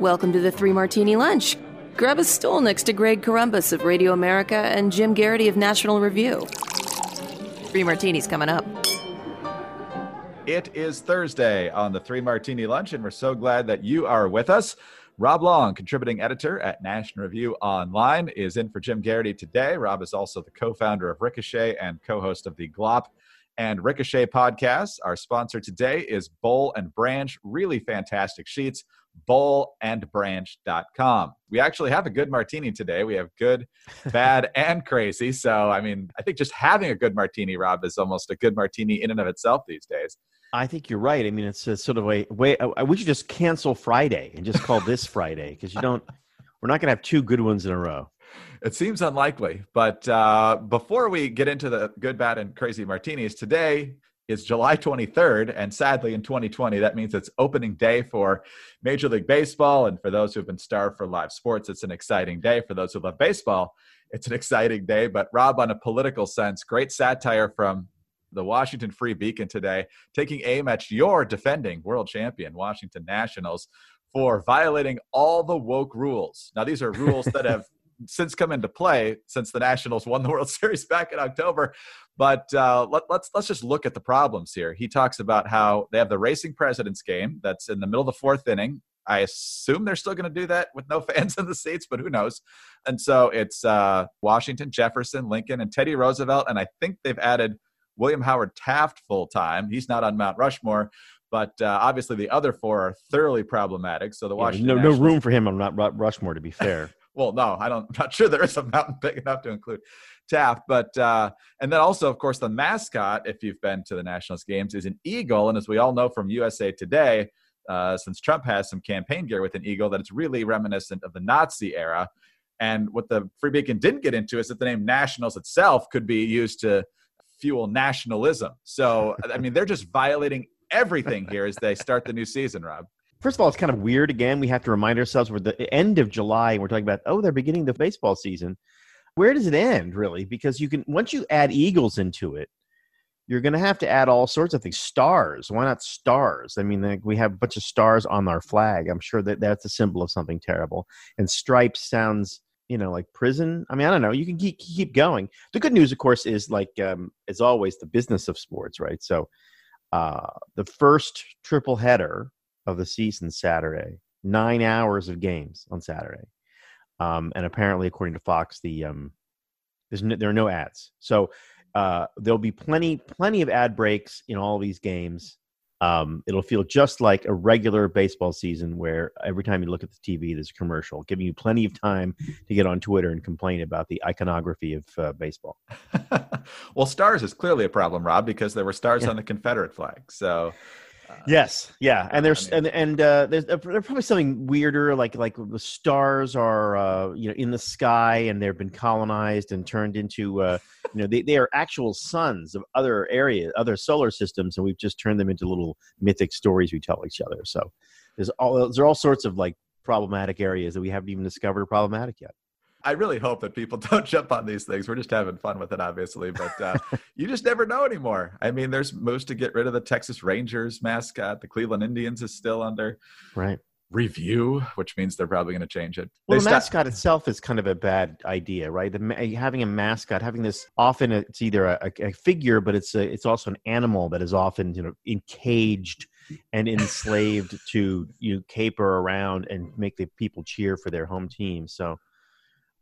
Welcome to the Three Martini Lunch. Grab a stool next to Greg Corombos of Radio America and Jim Geraghty of National Review. Three Martinis coming up. It is Thursday on the Three Martini Lunch, and we're so glad that you are with us. Rob Long, contributing editor at National Review Online, is in for Jim Geraghty today. Rob is also the co founder of Ricochet and co host of the Glop and Ricochet podcasts. Our sponsor today is Boll and Branch, really fantastic sheets bollandbranch.com. We actually have a good martini today. We have good, bad, and crazy. So, I mean, I think just having a good martini, Rob, is almost a good martini in and of itself these days. I think you're right. I mean, it's a sort of a way. We should just cancel Friday and just call this Friday because you don't. We're not going to have two good ones in a row. It seems unlikely. But uh, before we get into the good, bad, and crazy martinis, today is July 23rd. And sadly, in 2020, that means it's opening day for Major League Baseball. And for those who've been starved for live sports, it's an exciting day. For those who love baseball, it's an exciting day. But, Rob, on a political sense, great satire from the Washington Free Beacon today, taking aim at your defending world champion, Washington Nationals, for violating all the woke rules. Now, these are rules that have since come into play since the Nationals won the World Series back in October. But uh, let, us let's, let's just look at the problems here. He talks about how they have the racing presidents game that's in the middle of the fourth inning. I assume they're still going to do that with no fans in the seats, but who knows? And so it's uh, Washington, Jefferson, Lincoln, and Teddy Roosevelt, and I think they've added William Howard Taft full time. He's not on Mount Rushmore, but uh, obviously the other four are thoroughly problematic. So the Washington yeah, no, no room for him on Mount Rushmore, to be fair. well, no, I don't. I'm not sure there is a mountain big enough to include Taft. But uh, and then also, of course, the mascot, if you've been to the Nationals games, is an eagle. And as we all know from USA Today, uh, since Trump has some campaign gear with an eagle, that it's really reminiscent of the Nazi era. And what the Free Beacon didn't get into is that the name Nationals itself could be used to fuel nationalism. So I mean, they're just violating everything here as they start the new season, Rob first of all, it's kind of weird. Again, we have to remind ourselves we're the end of July and we're talking about, oh, they're beginning the baseball season. Where does it end, really? Because you can, once you add Eagles into it, you're going to have to add all sorts of things. Stars. Why not stars? I mean, we have a bunch of stars on our flag. I'm sure that that's a symbol of something terrible. And stripes sounds, you know, like prison. I mean, I don't know. You can keep, keep going. The good news, of course, is like, um, as always, the business of sports, right? So uh, the first triple header of the season Saturday. Nine hours of games on Saturday, um, and apparently, according to Fox, the um, no, there are no ads. So uh, there'll be plenty plenty of ad breaks in all these games. Um, it'll feel just like a regular baseball season where every time you look at the TV, there's a commercial, giving you plenty of time to get on Twitter and complain about the iconography of uh, baseball. well, stars is clearly a problem, Rob, because there were stars yeah. on the Confederate flag. So yes, yeah, and there's I mean, and and uh, there's, uh, there's probably something weirder, like like the stars are uh, you know in the sky and they've been colonized and turned into uh, you know they, they are actual suns of other areas, other solar systems, and we've just turned them into little mythic stories we tell each other. So there's all there's all sorts of like problematic areas that we haven't even discovered problematic yet. I really hope that people don't jump on these things. We're just having fun with it, obviously, but uh, you just never know anymore. I mean, there's moves to get rid of the Texas Rangers mascot. The Cleveland Indians is still under right review, which means they're probably going to change it. Well, they the mascot itself is kind of a bad idea, right? The, having a mascot, having this often it's either a, a, figure, but it's a, it's also an animal that is often you know encaged and enslaved to you know, caper around and make the people cheer for their home team. So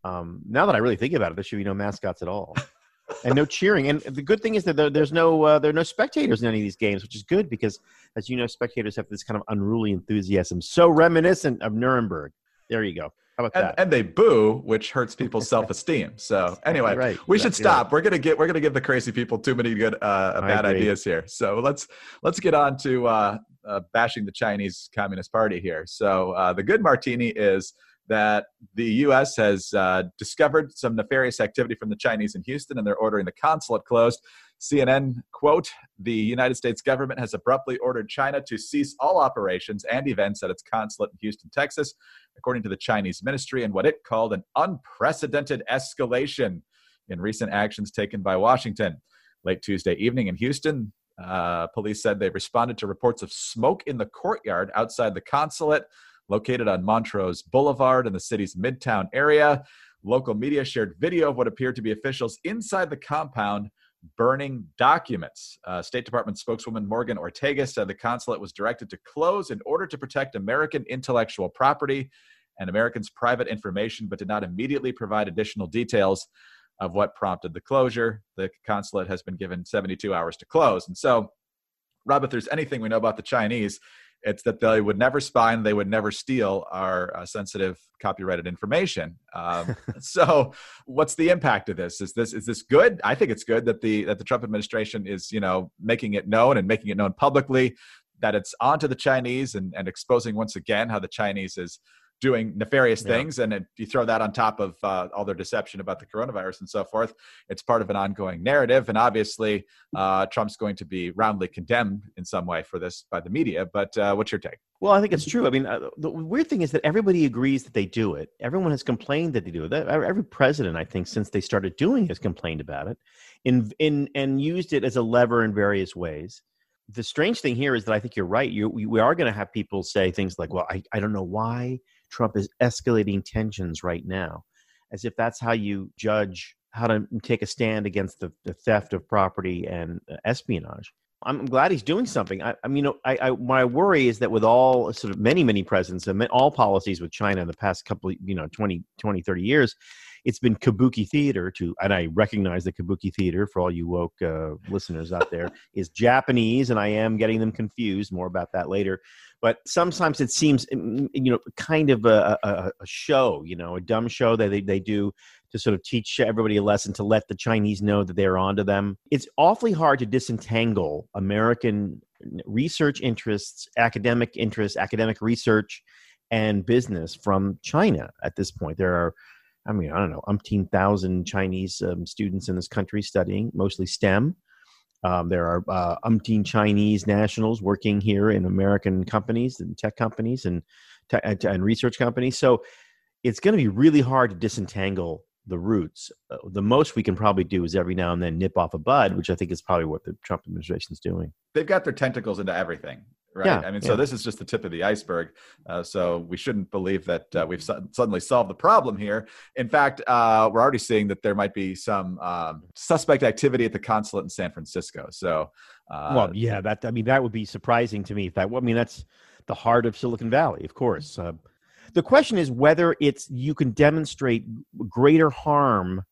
um, now that I really think about it, there should be no mascots at all, and no cheering. And the good thing is that there, there's no uh, there are no spectators in any of these games, which is good because, as you know, spectators have this kind of unruly enthusiasm, so reminiscent of Nuremberg. There you go. How about and, that? And they boo, which hurts people's self-esteem. So anyway, right. we should stop. Right. We're gonna get we're gonna give the crazy people too many good uh, bad ideas here. So let's let's get on to uh, uh, bashing the Chinese Communist Party here. So uh, the good martini is that the U.S. has uh, discovered some nefarious activity from the Chinese in Houston, and they're ordering the consulate closed. CNN quote: "The United States government has abruptly ordered China to cease all operations and events at its consulate in Houston, Texas, according to the Chinese ministry, and what it called an unprecedented escalation in recent actions taken by Washington." Late Tuesday evening in Houston, uh, police said they responded to reports of smoke in the courtyard outside the consulate located on Montrose Boulevard in the city's midtown area. Local media shared video of what appeared to be officials inside the compound burning documents. Uh, State Department spokeswoman Morgan Ortagus said the consulate was directed to close in order to protect American intellectual property and Americans' private information, but did not immediately provide additional details of what prompted the closure. The consulate has been given 72 hours to close. And so, Rob, if there's anything we know about the Chinese, it's that they would never spy and they would never steal our uh, sensitive copyrighted information. Um, so, what's the impact of this? Is this is this good? I think it's good that the that the Trump administration is you know making it known and making it known publicly that it's onto the Chinese and, and exposing once again how the Chinese is doing nefarious yeah. things and if you throw that on top of uh, all their deception about the coronavirus and so forth it's part of an ongoing narrative and obviously uh, trump's going to be roundly condemned in some way for this by the media but uh, what's your take? Well i think it's true. I mean uh, the weird thing is that everybody agrees that they do it. Everyone has complained that they do it. Every president i think since they started doing it has complained about it in, in and used it as a lever in various ways. The strange thing here is that I think you're right. You, we are going to have people say things like, well, I, I don't know why Trump is escalating tensions right now, as if that's how you judge how to take a stand against the, the theft of property and uh, espionage. I'm glad he's doing something. I, I mean, I, I, my worry is that with all sort of many, many presidents and all policies with China in the past couple, you know, 20, 20, 30 years, it's been kabuki theater to, and I recognize the kabuki theater for all you woke uh, listeners out there is Japanese, and I am getting them confused. More about that later. But sometimes it seems, mm, you know, kind of a, a, a show, you know, a dumb show that they, they do to sort of teach everybody a lesson to let the Chinese know that they're onto them. It's awfully hard to disentangle American research interests, academic interests, academic research, and business from China at this point. There are I mean, I don't know, umpteen thousand Chinese um, students in this country studying, mostly STEM. Um, there are uh, umpteen Chinese nationals working here in American companies and tech companies and, te- and research companies. So it's going to be really hard to disentangle the roots. Uh, the most we can probably do is every now and then nip off a bud, which I think is probably what the Trump administration is doing. They've got their tentacles into everything right? Yeah, I mean, yeah. so this is just the tip of the iceberg. Uh, so we shouldn't believe that uh, we've su- suddenly solved the problem here. In fact, uh, we're already seeing that there might be some um, suspect activity at the consulate in San Francisco. So, uh, well, yeah, that I mean, that would be surprising to me. If that, I mean, that's the heart of Silicon Valley, of course. Uh, the question is whether it's you can demonstrate greater harm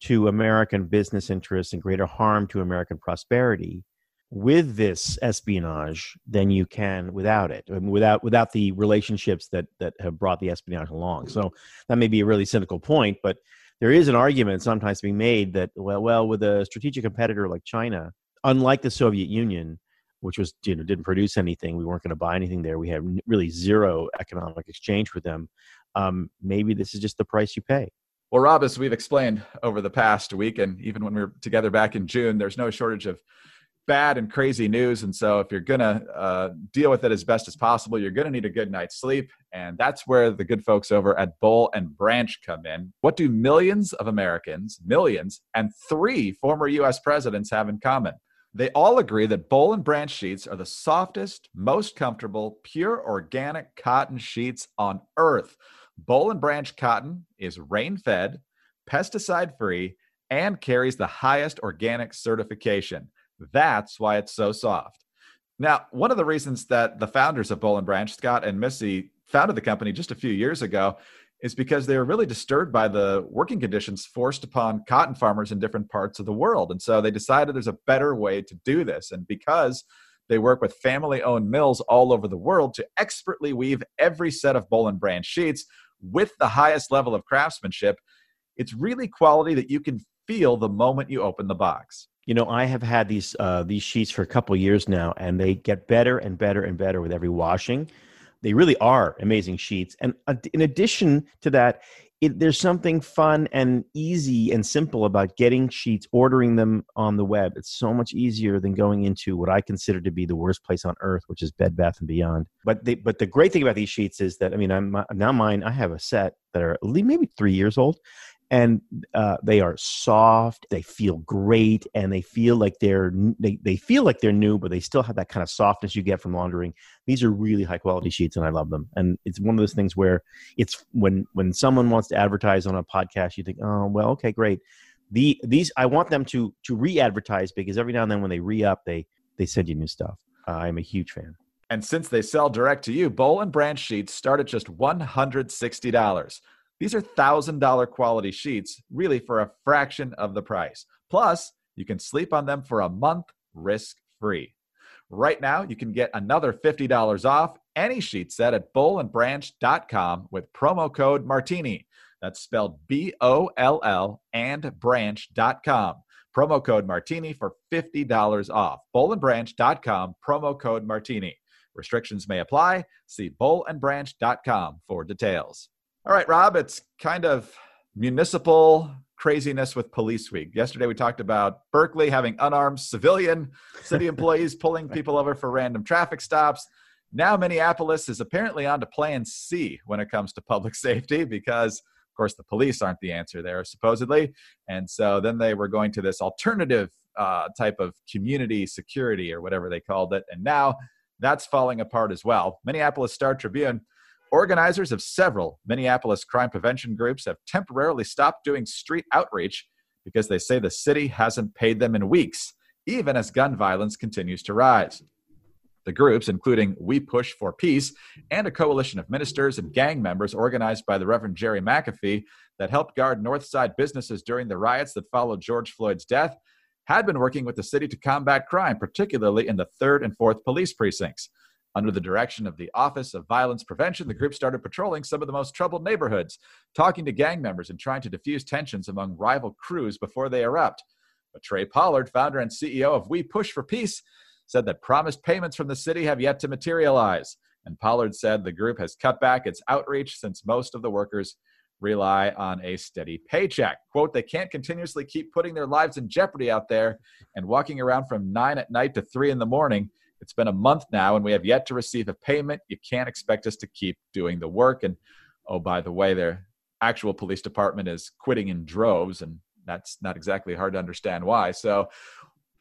to American business interests and greater harm to American prosperity with this espionage than you can without it, mean, without without the relationships that that have brought the espionage along. So that may be a really cynical point, but there is an argument sometimes being made that well, well, with a strategic competitor like China, unlike the Soviet Union, which was you know didn't produce anything, we weren't going to buy anything there. We had really zero economic exchange with them. Um, maybe this is just the price you pay. Well, Rob, as we've explained over the past week, and even when we were together back in June, there's no shortage of bad and crazy news. And so, if you're going to uh, deal with it as best as possible, you're going to need a good night's sleep. And that's where the good folks over at Boll and Branch come in. What do millions of Americans, millions, and three former U.S. presidents have in common? They all agree that Boll and Branch sheets are the softest, most comfortable, pure organic cotton sheets on earth. Boll and Branch cotton is rain fed, pesticide free, and carries the highest organic certification. That's why it's so soft. Now, one of the reasons that the founders of Boll and Branch, Scott and Missy, founded the company just a few years ago is because they were really disturbed by the working conditions forced upon cotton farmers in different parts of the world. And so they decided there's a better way to do this. And because they work with family owned mills all over the world to expertly weave every set of Boll and Branch sheets with the highest level of craftsmanship, it's really quality that you can feel the moment you open the box you know i have had these uh, these sheets for a couple years now and they get better and better and better with every washing. They really are amazing sheets and in addition to that it, there's something fun and easy and simple about getting sheets ordering them on the web. It's so much easier than going into what i consider to be the worst place on earth which is bed bath and beyond. But but the great thing about these sheets is that i mean i'm now mine i have a set that are maybe three years old and uh, they are soft they feel great and they feel like they're they, they feel like they're new but they still have that kind of softness you get from laundering. These are really high quality sheets and i love them. And it's one of those things where it's when when someone wants to advertise on a podcast you think oh well okay great. The these i want them to to re-advertise because every now and then when they re-up they they send you new stuff. Uh, i'm a huge fan. And since they sell direct to you boll and branch sheets start at just $160 these are $1,000 quality sheets, really for a fraction of the price. Plus, you can sleep on them for a month risk free. Right now, you can get another $50 off any sheet set at bollandbranch.com with promo code Martini. That's spelled B O L L and branch.com. Promo code Martini for $50 off. Bollandbranch.com, promo code Martini. Restrictions may apply. See bollandbranch.com for details. All right, Rob, it's kind of municipal craziness with Police Week. Yesterday we talked about Berkeley having unarmed civilian city employees pulling people over for random traffic stops. Now Minneapolis is apparently on to plan C when it comes to public safety because of course the police aren't the answer there supposedly. And so then they were going to this alternative uh, type of community security or whatever they called it. And now that's falling apart as well. Minneapolis Star Tribune Organizers of several Minneapolis crime prevention groups have temporarily stopped doing street outreach because they say the city hasn't paid them in weeks, even as gun violence continues to rise. The groups, including We Push for Peace and a coalition of ministers and gang members organized by the Reverend Jerry McAfee that helped guard Northside businesses during the riots that followed George Floyd's death, had been working with the city to combat crime, particularly in the 3rd and 4th police precincts. Under the direction of the Office of Violence Prevention, the group started patrolling some of the most troubled neighborhoods, talking to gang members and trying to diffuse tensions among rival crews before they erupt. But Trey Pollard, founder and CEO of We Push for Peace, said that promised payments from the city have yet to materialize. And Pollard said the group has cut back its outreach since most of the workers rely on a steady paycheck. Quote, they can't continuously keep putting their lives in jeopardy out there and walking around from nine at night to three in the morning it's been a month now, and we have yet to receive a payment. You can't expect us to keep doing the work. And oh, by the way, their actual police department is quitting in droves, and that's not exactly hard to understand why. So,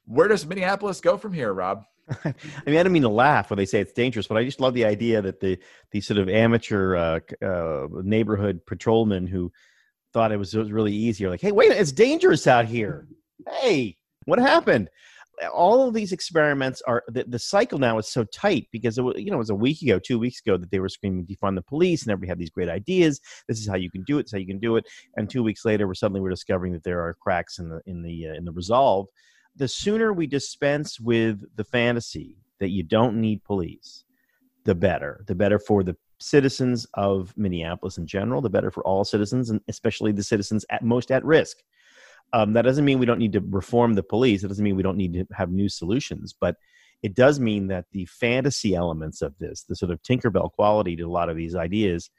where does Minneapolis go from here, Rob? I mean, I don't mean to laugh when they say it's dangerous, but I just love the idea that the the sort of amateur uh, uh, neighborhood patrolman who thought it was, it was really easy are like, "Hey, wait, it's dangerous out here. Hey, what happened?" All of these experiments are the, the cycle now is so tight because it was, you know it was a week ago two weeks ago that they were screaming defund the police and everybody had these great ideas. This is how you can do it this is how you can do it and two weeks later we're suddenly we're discovering that there are cracks in the in the uh, in the resolve. The sooner we dispense with the fantasy that you don't need police the better. The better for the citizens of minneapolis in general the better for all citizens and especially the citizens at most at risk um, that doesn't mean we don't need to reform the police. It doesn't mean we don't need to have new solutions, but it does mean that the fantasy elements of this, the sort of Tinkerbell quality to a lot of these ideas,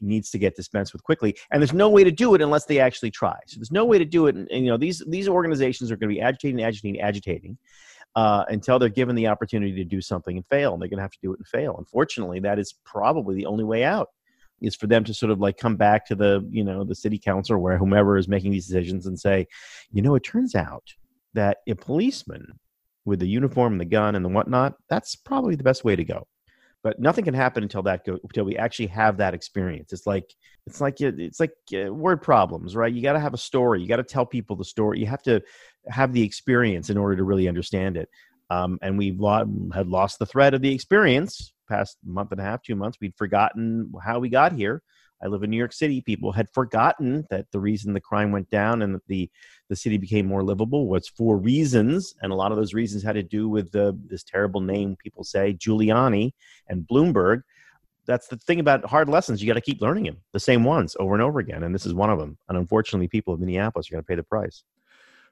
needs to get dispensed with quickly. And there's no way to do it unless they actually try. So there's no way to do it. And, and you know, these these organizations are going to be agitating, agitating, agitating. Uh, until they're given the opportunity to do something and fail, and they're going to have to do it and fail. Unfortunately, that is probably the only way out is for them to sort of like come back to the you know the city council where whomever is making these decisions and say you know it turns out that a policeman with the uniform and the gun and the whatnot that's probably the best way to go. But nothing can happen until that go until we actually have that experience. It's like it's like it's like uh, word problems right? You got to have a story. You got to tell people the story. You have to have the experience in order to really understand it. Um, and we had lost the thread of the experience past month and a half, two months, we'd forgotten how we got here. I live in New York City. People had forgotten that the reason the crime went down and that the the city became more livable was for reasons, and a lot of those reasons had to do with the this terrible name people say Giuliani and Bloomberg. That's the thing about hard lessons. You got to keep learning them, the same ones over and over again, and this is one of them. And unfortunately, people of Minneapolis are going to pay the price.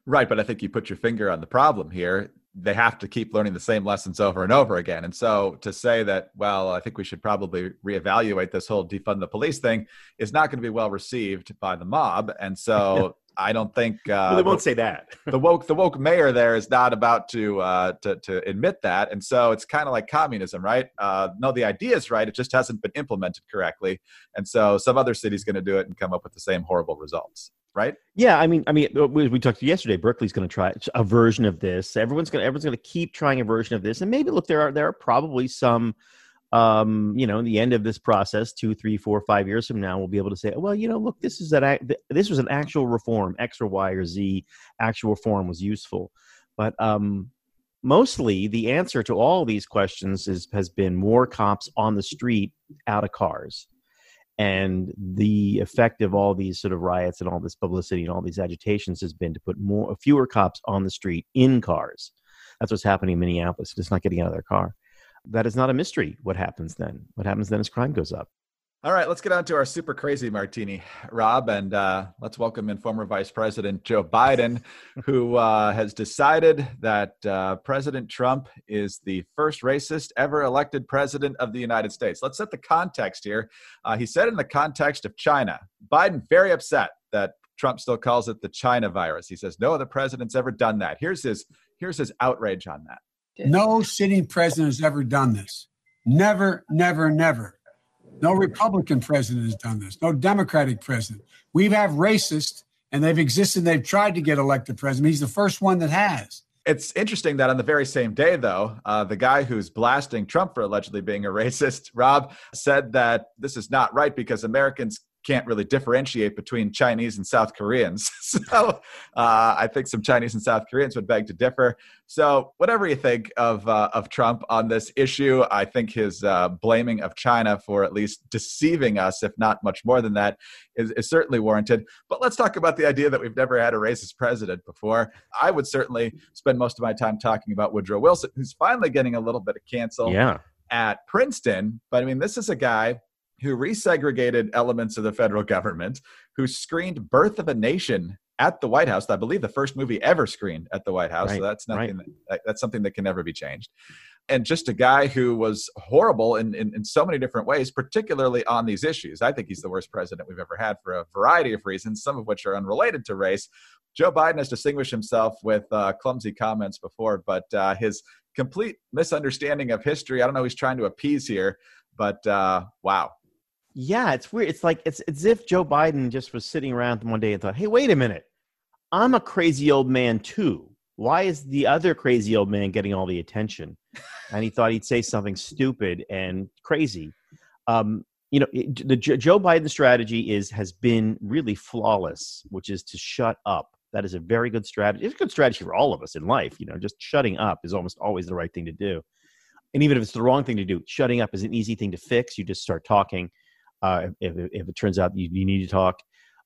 Right, but I think you put your finger on the problem here they have to keep learning the same lessons over and over again. And so to say that, well, I think we should probably reevaluate this whole defund the police thing is not going to be well received by the mob. And so I don't think uh, well, they won't say that. the woke the woke mayor there is not about to uh, to to admit that, and so it's kind of like communism, right? Uh, no, the idea is right; it just hasn't been implemented correctly, and so some other city's going to do it and come up with the same horrible results. Right? Yeah, I mean, I mean, uh, we, talked yesterday. Berkeley's going to try a version of this. Everyone's going to everyone's going to keep trying a version of this, and maybe look, there are there are probably some, um, you know, the end of this process, two, three, four, five years from now, we'll be able to say, well, you know, look, this is that this was an actual reform, X or Y or Z, actual reform was useful, but um, mostly the answer to all these questions is has been more cops on the street out of cars and the effect of all these sort of riots and all this publicity and all these agitations has been to put more fewer cops on the street in cars. That's what's happening in minneapolis. Just not getting out of their car. That is not a mystery what happens then. What happens then is crime goes up all right, let's get on to our super crazy martini, Rob, and uh, let's welcome in former Vice President Joe Biden, who uh, has decided that uh, President Trump is the first racist ever elected president of the United States. Let's set the context here. Uh, he said in the context of China, Biden very upset that Trump still calls it the China virus. He says no other president's ever done that. Here's his here's his outrage on that. No sitting president has ever done this. Never, never, never. No Republican president has done this. No Democratic president. We have had racist, and they've existed. They've tried to get elected president. He's the first one that has. It's interesting that on the very same day, though, uh, the guy who's blasting Trump for allegedly being a racist, Rob, said that this is not right because Americans can't really differentiate between Chinese and South Koreans. so uh, I think some Chinese and South Koreans would beg to differ. So whatever you think of uh, of Trump on this issue, I think his uh, blaming of China for at least deceiving us, if not much more than that, is, is certainly warranted. But let's talk about the idea that we've never had a racist president before. I would certainly spend most of my time talking about Woodrow Wilson, who's finally getting a little bit of cancel. Yeah. At Princeton, but I mean, this is a guy who resegregated elements of the federal government, who screened Birth of a Nation at the White House. I believe the first movie ever screened at the White House. Right, so that's nothing right. that, that's something that can never be changed. And just a guy who was horrible in, in, in, so many different ways, particularly on these issues. I think he's the worst president we've ever had for a variety of reasons, some of which are unrelated to race. Joe Biden has distinguished himself with uh, clumsy comments before, but uh, his complete misunderstanding of history, I don't know, he's trying to appease here, but uh, wow, yeah, it's weird. It's like it's as if Joe Biden just was sitting around one day and thought, "Hey, wait a minute, I'm a crazy old man too. Why is the other crazy old man getting all the attention?" and he thought he'd say something stupid and crazy. Um, you know, it, the Joe Biden strategy is has been really flawless, which is to shut up. That is a very good strategy. It's a good strategy for all of us in life. You know, just shutting up is almost always the right thing to do. And even if it's the wrong thing to do, shutting up is an easy thing to fix. You just start talking uh, if, if it turns out you, you need to talk.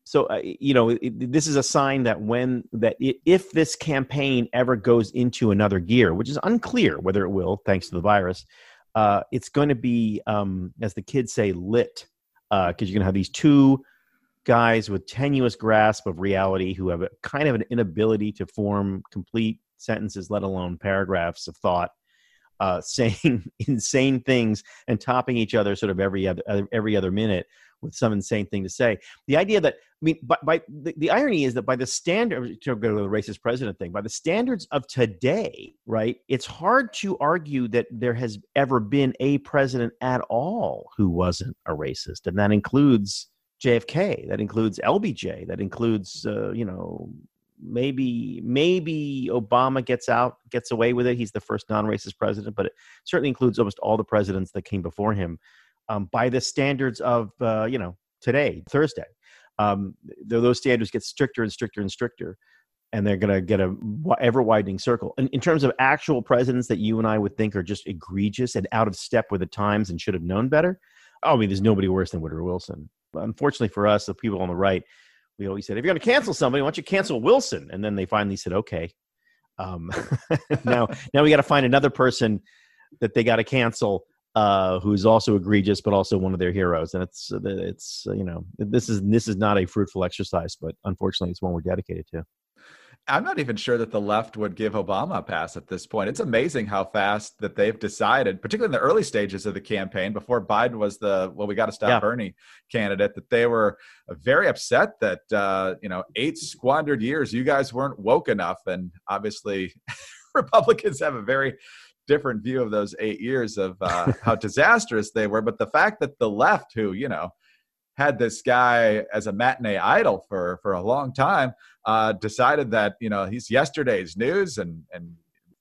So uh, you know it, this is a sign that when that if this campaign ever goes into another gear, which is unclear whether it will, thanks to the virus, uh, it's going to be, um, as the kids say, lit because uh, you're going to have these two guys with tenuous grasp of reality who have a kind of an inability to form complete sentences, let alone paragraphs of thought uh, saying insane things and topping each other sort of every other every other minute with some insane thing to say. The idea that I mean, by, by the, the, irony is that by the standard to go to the racist president thing, by the standards of today, right? It's hard to argue that there has ever been a president at all who wasn't a racist, and that includes JFK, that includes LBJ, that includes uh, you know maybe maybe Obama gets out gets away with it. He's the first non-racist president, but it certainly includes almost all the presidents that came before him um, by the standards of uh, you know today Thursday. Um, those standards get stricter and stricter and stricter, and they're going to get a ever widening circle. And in terms of actual presidents that you and I would think are just egregious and out of step with the times and should have known better, oh, I mean, there's nobody worse than Woodrow Wilson. Unfortunately for us, the people on the right we always said, if you're going to cancel somebody, why don't you cancel Wilson? And then they finally said, okay. Um, now, now we got to find another person that they got to cancel uh, who's also egregious, but also one of their heroes. And it's, it's, you know, this is, this is not a fruitful exercise, but unfortunately it's one we're dedicated to. I'm not even sure that the left would give Obama a pass at this point. It's amazing how fast that they've decided, particularly in the early stages of the campaign, before Biden was the well, we got to stop yeah. Bernie candidate, that they were very upset that uh, you know eight squandered years, you guys weren't woke enough, and obviously Republicans have a very different view of those eight years of uh, how disastrous they were. But the fact that the left, who you know had this guy as a matinee idol for for a long time, uh, decided that you know he's yesterday's news and and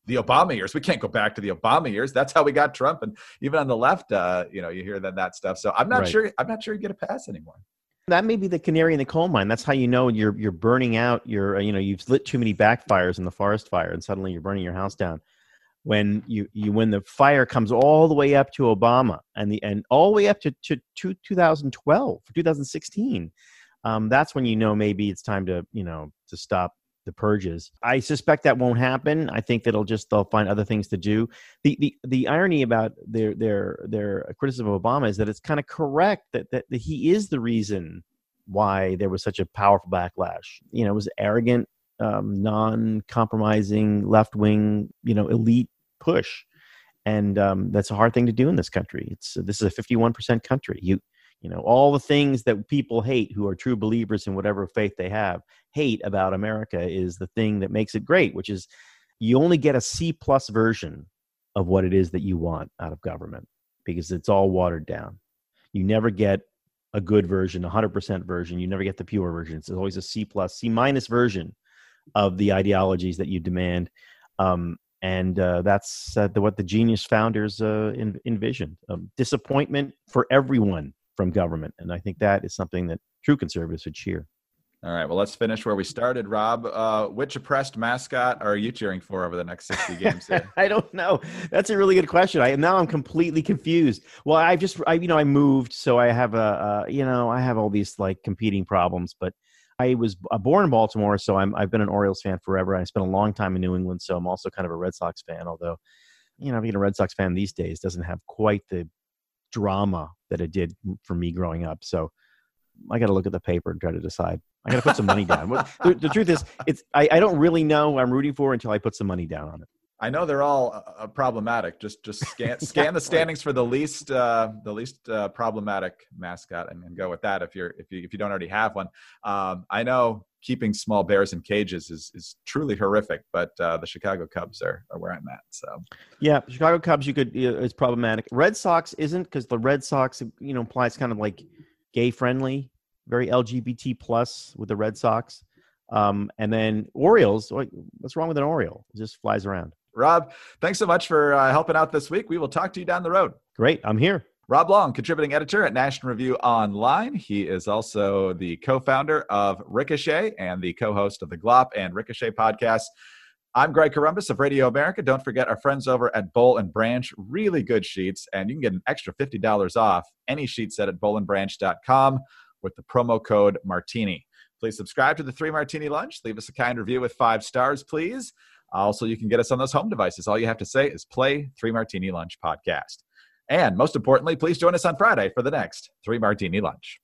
the Obama years. We can't go back to the Obama years. That's how we got Trump. And even on the left, uh, you know, you hear then that stuff. So I'm not right. sure. I'm not sure you get a pass anymore. That may be the canary in the coal mine. That's how you know you're you're burning out. You're you know you've lit too many backfires in the forest fire, and suddenly you're burning your house down. When you you when the fire comes all the way up to Obama and the and all the way up to to, to 2012 2016, um, that's when you know maybe it's time to you know to stop the purges. I suspect that won't happen. I think that'll just they'll find other things to do. The the the irony about their their their criticism of Obama is that it's kind of correct that, that that he is the reason why there was such a powerful backlash. You know, it was arrogant, um, non-compromising, left-wing, you know, elite push, and um, that's a hard thing to do in this country. It's this is a fifty-one percent country. You you know all the things that people hate who are true believers in whatever faith they have hate about america is the thing that makes it great which is you only get a c plus version of what it is that you want out of government because it's all watered down. You never get a good version 100% version. You never get the pure version. It's always a c plus c minus version of the ideologies that you demand. Um, and uh, that's uh, the, what the genius founders uh, envisioned um, disappointment for everyone from government. And I think that is something that true conservatives would cheer. All right. Well, let's finish where we started, Rob. Uh, which oppressed mascot are you cheering for over the next 60 games? I don't know. That's a really good question. I now I'm completely confused. Well, I've just, I, you know, I moved, so I have a, uh, you know, I have all these like competing problems. But I was uh, born in Baltimore, so I'm, I've been an Orioles fan forever. I spent a long time in New England, so I'm also kind of a Red Sox fan. Although, you know, being a Red Sox fan these days doesn't have quite the drama that it did for me growing up. So I got to look at the paper and try to decide. I got to put some money down. The, the, truth is, it's I, I don't really know I'm rooting for until I put some money down on it. I know they're all uh, uh problematic. Just just scan scan the standings for the least uh, the least uh, problematic mascot and, and, go with that if you're if you if you don't already have one. Um, I know keeping small bears in cages is is truly horrific, but uh, the Chicago Cubs are, are where I'm at. So yeah, Chicago Cubs you could it's problematic. Red Sox isn't because the Red Sox you know implies kind of like gay friendly, very LGBT plus with the Red Sox. Um, and then Orioles, what's wrong with an Oriole? It just flies around. Rob, thanks so much for uh, helping out this week. We will talk to you down the road. Great. I'm here. Rob Long, contributing editor at National Review Online. He is also the co founder of Ricochet and the co host of the Glop and Ricochet podcasts. I'm Greg Corombos of Radio America. Don't forget our friends over at Boll and Branch, really good sheets, and you can get an extra $50 off any sheet set at bollandbranch.com with the promo code Martini. Please subscribe to the Three Martini Lunch. Leave us a kind review with five stars, please. Also, you can get us on those home devices. All you have to say is play Three Martini Lunch podcast. And most importantly, please join us on Friday for the next Three Martini Lunch.